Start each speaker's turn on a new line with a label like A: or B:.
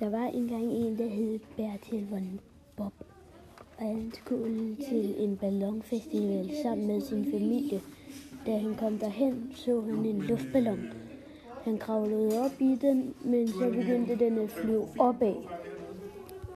A: Der var engang en, der hed Bertil von Bob, og han skulle til en ballonfestival sammen med sin familie. Da han kom derhen, så han en luftballon. Han kravlede op i den, men så begyndte den at flyve opad.